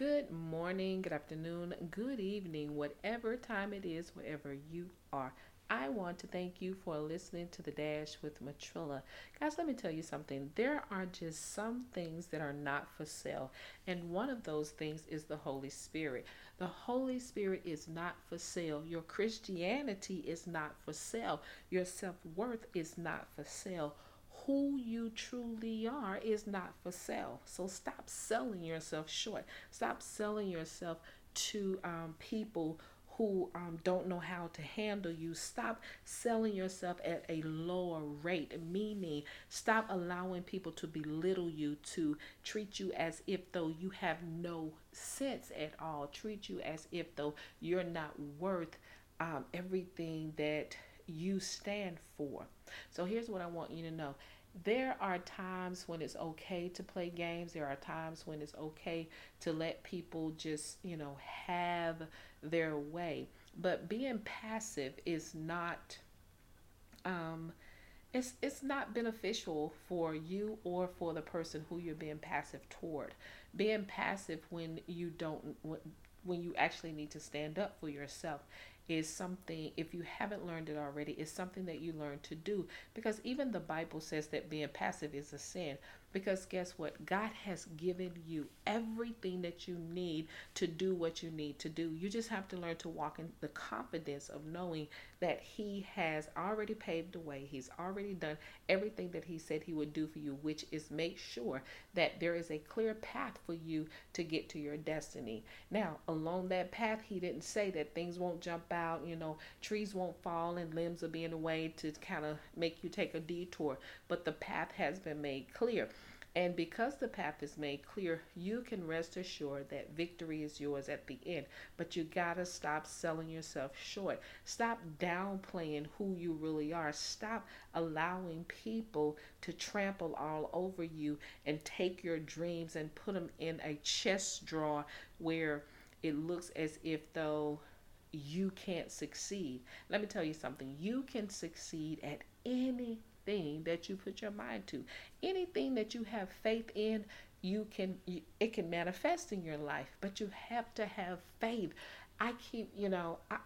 Good morning, good afternoon, good evening, whatever time it is, wherever you are. I want to thank you for listening to the Dash with Matrilla. Guys, let me tell you something. There are just some things that are not for sale, and one of those things is the Holy Spirit. The Holy Spirit is not for sale. Your Christianity is not for sale. Your self worth is not for sale who you truly are is not for sale. So stop selling yourself short. Stop selling yourself to um, people who um, don't know how to handle you. Stop selling yourself at a lower rate, meaning stop allowing people to belittle you, to treat you as if though you have no sense at all, treat you as if though you're not worth um, everything that you stand for. So here's what I want you to know. There are times when it's okay to play games. There are times when it's okay to let people just, you know, have their way. But being passive is not um it's it's not beneficial for you or for the person who you're being passive toward. Being passive when you don't when when you actually need to stand up for yourself is something, if you haven't learned it already, is something that you learn to do. Because even the Bible says that being passive is a sin. Because guess what? God has given you everything that you need to do what you need to do. You just have to learn to walk in the confidence of knowing that He has already paved the way. He's already done everything that He said He would do for you, which is make sure that there is a clear path for you to get to your destiny. Now, along that path, He didn't say that things won't jump out, you know, trees won't fall and limbs will be in the way to kind of make you take a detour, but the path has been made clear. And because the path is made clear, you can rest assured that victory is yours at the end. But you got to stop selling yourself short. Stop downplaying who you really are. Stop allowing people to trample all over you and take your dreams and put them in a chest drawer where it looks as if though you can't succeed. Let me tell you something. You can succeed at anything that you put your mind to, anything that you have faith in, you can it can manifest in your life. But you have to have faith. I keep, you know, I,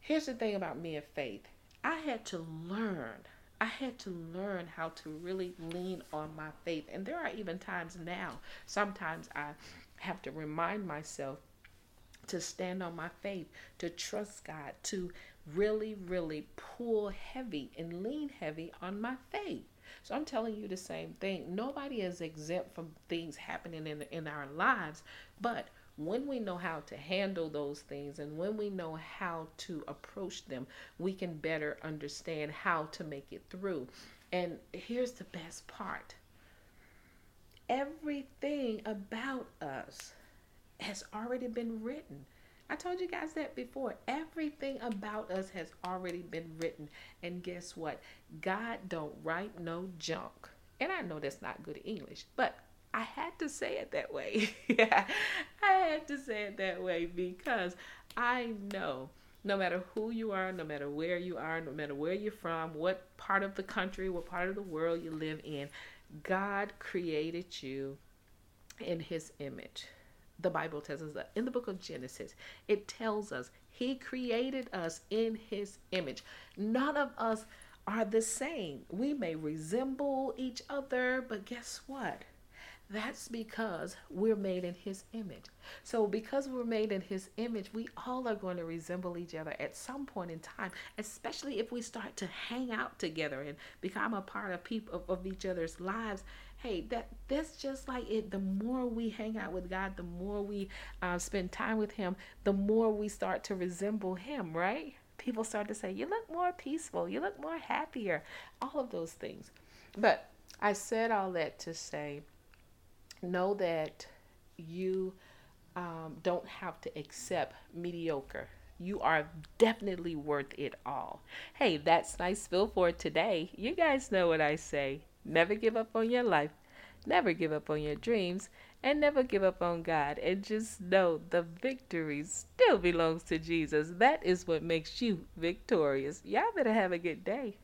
here's the thing about me and faith. I had to learn. I had to learn how to really lean on my faith. And there are even times now, sometimes I have to remind myself to stand on my faith, to trust God, to really, really pull heavy and lean heavy on my faith. So I'm telling you the same thing. Nobody is exempt from things happening in, in our lives, but when we know how to handle those things and when we know how to approach them, we can better understand how to make it through. And here's the best part everything about us has already been written. I told you guys that before. Everything about us has already been written. And guess what? God don't write no junk. And I know that's not good English, but I had to say it that way. yeah, I had to say it that way because I know no matter who you are, no matter where you are, no matter where you're from, what part of the country, what part of the world you live in, God created you in his image the Bible tells us that in the book of Genesis, it tells us He created us in His image. None of us are the same. We may resemble each other, but guess what? That's because we're made in His image. So, because we're made in His image, we all are going to resemble each other at some point in time, especially if we start to hang out together and become a part of people of, of each other's lives. Hey that that's just like it. The more we hang out with god the more we uh, spend time with him the more we start to resemble him right? People start to say you look more peaceful. You look more happier. All of those things. But i said all that to say know that you um, don't have to accept mediocre you are definitely worth it all. Hey, that's nice Feel for today. You guys know what I say. Never give up on your life, never give up on your dreams, and never give up on God. And just know the victory still belongs to Jesus. That is what makes you victorious. Y'all better have a good day.